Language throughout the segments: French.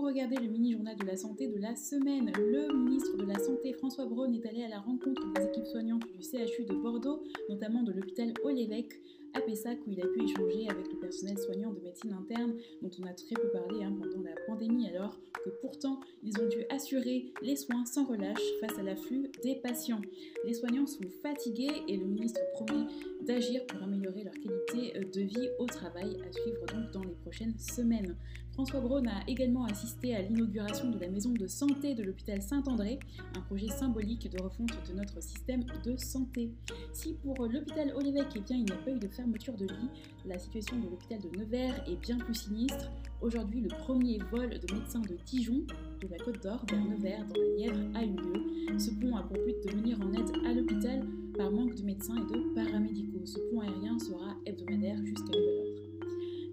Vous regardez le mini-journal de la santé de la semaine. Le ministre de la Santé, François Braun, est allé à la rencontre des équipes soignantes du CHU de Bordeaux, notamment de l'hôpital Haut-l'Évêque, à Pessac, où il a pu échanger avec le personnel soignant de médecine interne, dont on a très peu parlé hein, pendant la pandémie, alors que pourtant ils ont dû assurer les soins sans relâche face à l'afflux des patients. Les soignants sont fatigués et le ministre promet d'agir pour améliorer leur qualité de vie au travail, à suivre donc dans les prochaines semaines. François Braun a également assisté à l'inauguration de la maison de santé de l'hôpital Saint-André, un projet symbolique de refonte de notre système de santé. Si pour l'hôpital Olévêque, eh bien, il n'y a pas eu de fermeture de lit, la situation de l'hôpital de Nevers est bien plus sinistre. Aujourd'hui, le premier vol de médecins de Dijon, de la Côte d'Or vers Nevers, dans la Nièvre, a eu lieu. Ce pont a pour but de venir en aide à l'hôpital par manque de médecins et de paramédicaux. Ce pont aérien sera hebdomadaire jusqu'à.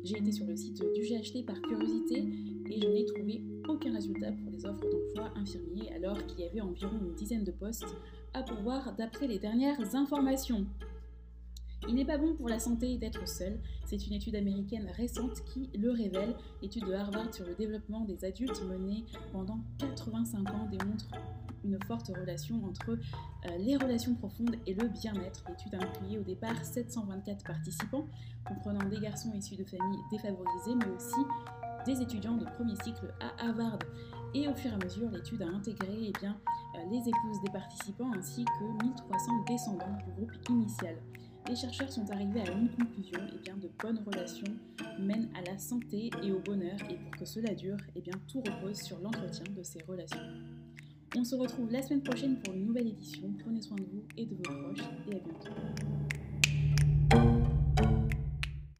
J'ai été sur le site du GHT par curiosité et je n'ai trouvé aucun résultat pour les offres d'emploi infirmiers alors qu'il y avait environ une dizaine de postes à pourvoir d'après les dernières informations. Il n'est pas bon pour la santé d'être seul. C'est une étude américaine récente qui le révèle. L'étude de Harvard sur le développement des adultes menée pendant 85 ans démontre une forte relation entre euh, les relations profondes et le bien-être. L'étude a inclué au départ 724 participants, comprenant des garçons issus de familles défavorisées, mais aussi des étudiants de premier cycle à Harvard. Et au fur et à mesure, l'étude a intégré eh euh, les épouses des participants ainsi que 1300 descendants du groupe initial les chercheurs sont arrivés à une conclusion, eh bien de bonnes relations mènent à la santé et au bonheur, et pour que cela dure, eh tout repose sur l'entretien de ces relations. On se retrouve la semaine prochaine pour une nouvelle édition. Prenez soin de vous et de vos proches, et à bientôt.